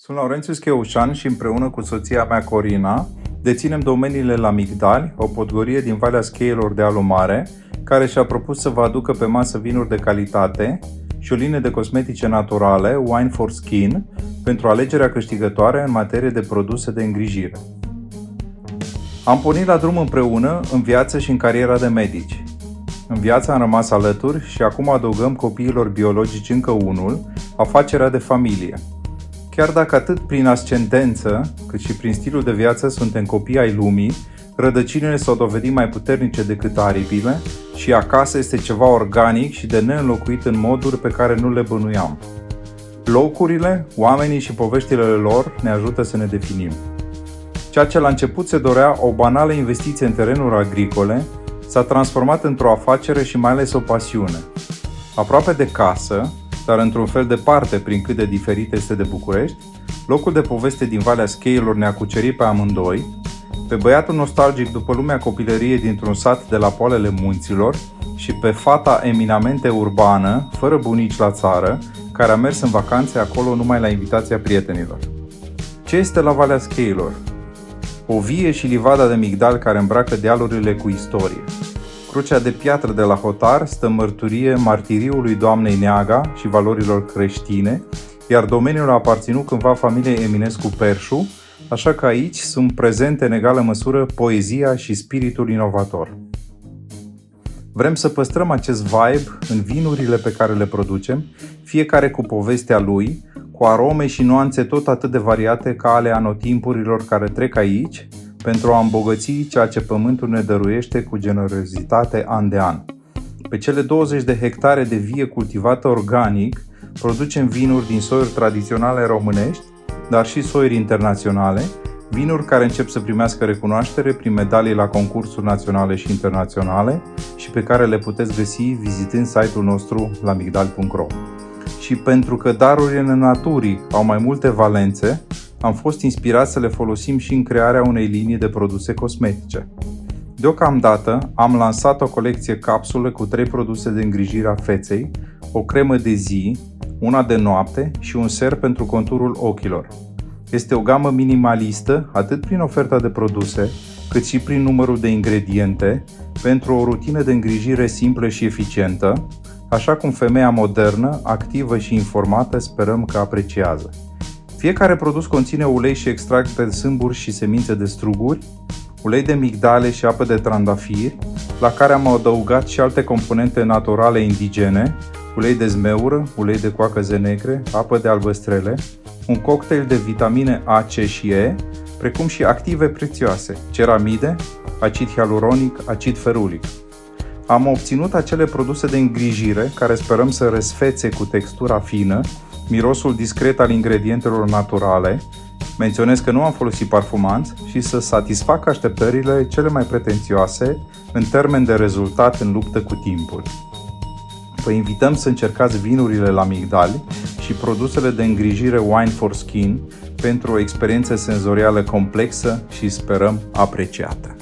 Sunt Laurențiu Scheușan și împreună cu soția mea Corina deținem domeniile la Migdali, o podgorie din Valea Scheielor de Alumare, care și-a propus să vă aducă pe masă vinuri de calitate și o linie de cosmetice naturale, Wine for Skin, pentru alegerea câștigătoare în materie de produse de îngrijire. Am pornit la drum împreună în viață și în cariera de medici. În viață am rămas alături și acum adăugăm copiilor biologici încă unul, afacerea de familie – Chiar dacă atât prin ascendență, cât și prin stilul de viață suntem copii ai lumii, rădăcinile s-au dovedit mai puternice decât aripile și acasă este ceva organic și de neînlocuit în moduri pe care nu le bănuiam. Locurile, oamenii și poveștile lor ne ajută să ne definim. Ceea ce la început se dorea o banală investiție în terenuri agricole, s-a transformat într-o afacere și mai ales o pasiune. Aproape de casă, dar într-un fel departe prin cât de diferit este de București, locul de poveste din Valea Scheilor ne-a cucerit pe amândoi, pe băiatul nostalgic după lumea copilăriei dintr-un sat de la poalele munților și pe fata eminamente urbană, fără bunici la țară, care a mers în vacanțe acolo numai la invitația prietenilor. Ce este la Valea Scheilor? O vie și livada de migdal care îmbracă dealurile cu istorie. Crucea de piatră de la hotar stă mărturie martiriului doamnei Neaga și valorilor creștine, iar domeniul a aparținut cândva familiei Eminescu Perșu, așa că aici sunt prezente în egală măsură poezia și spiritul inovator. Vrem să păstrăm acest vibe în vinurile pe care le producem, fiecare cu povestea lui, cu arome și nuanțe tot atât de variate ca ale anotimpurilor care trec aici, pentru a îmbogăți ceea ce pământul ne dăruiește cu generozitate an de an. Pe cele 20 de hectare de vie cultivată organic, producem vinuri din soiuri tradiționale românești, dar și soiuri internaționale, vinuri care încep să primească recunoaștere prin medalii la concursuri naționale și internaționale și pe care le puteți găsi vizitând site-ul nostru la migdal.ro. Și pentru că darurile naturii au mai multe valențe, am fost inspirat să le folosim și în crearea unei linii de produse cosmetice. Deocamdată am lansat o colecție capsule cu trei produse de îngrijire a feței, o cremă de zi, una de noapte și un ser pentru conturul ochilor. Este o gamă minimalistă atât prin oferta de produse, cât și prin numărul de ingrediente, pentru o rutină de îngrijire simplă și eficientă, așa cum femeia modernă, activă și informată sperăm că apreciază. Fiecare produs conține ulei și extract de sâmburi și semințe de struguri, ulei de migdale și apă de trandafiri, la care am adăugat și alte componente naturale indigene, ulei de zmeură, ulei de coacăze negre, apă de albăstrele, un cocktail de vitamine A, C și E, precum și active prețioase, ceramide, acid hialuronic, acid ferulic. Am obținut acele produse de îngrijire care sperăm să răsfețe cu textura fină mirosul discret al ingredientelor naturale, menționez că nu am folosit parfumanți și să satisfac așteptările cele mai pretențioase în termen de rezultat în luptă cu timpul. Vă invităm să încercați vinurile la migdali și produsele de îngrijire Wine for Skin pentru o experiență senzorială complexă și sperăm apreciată.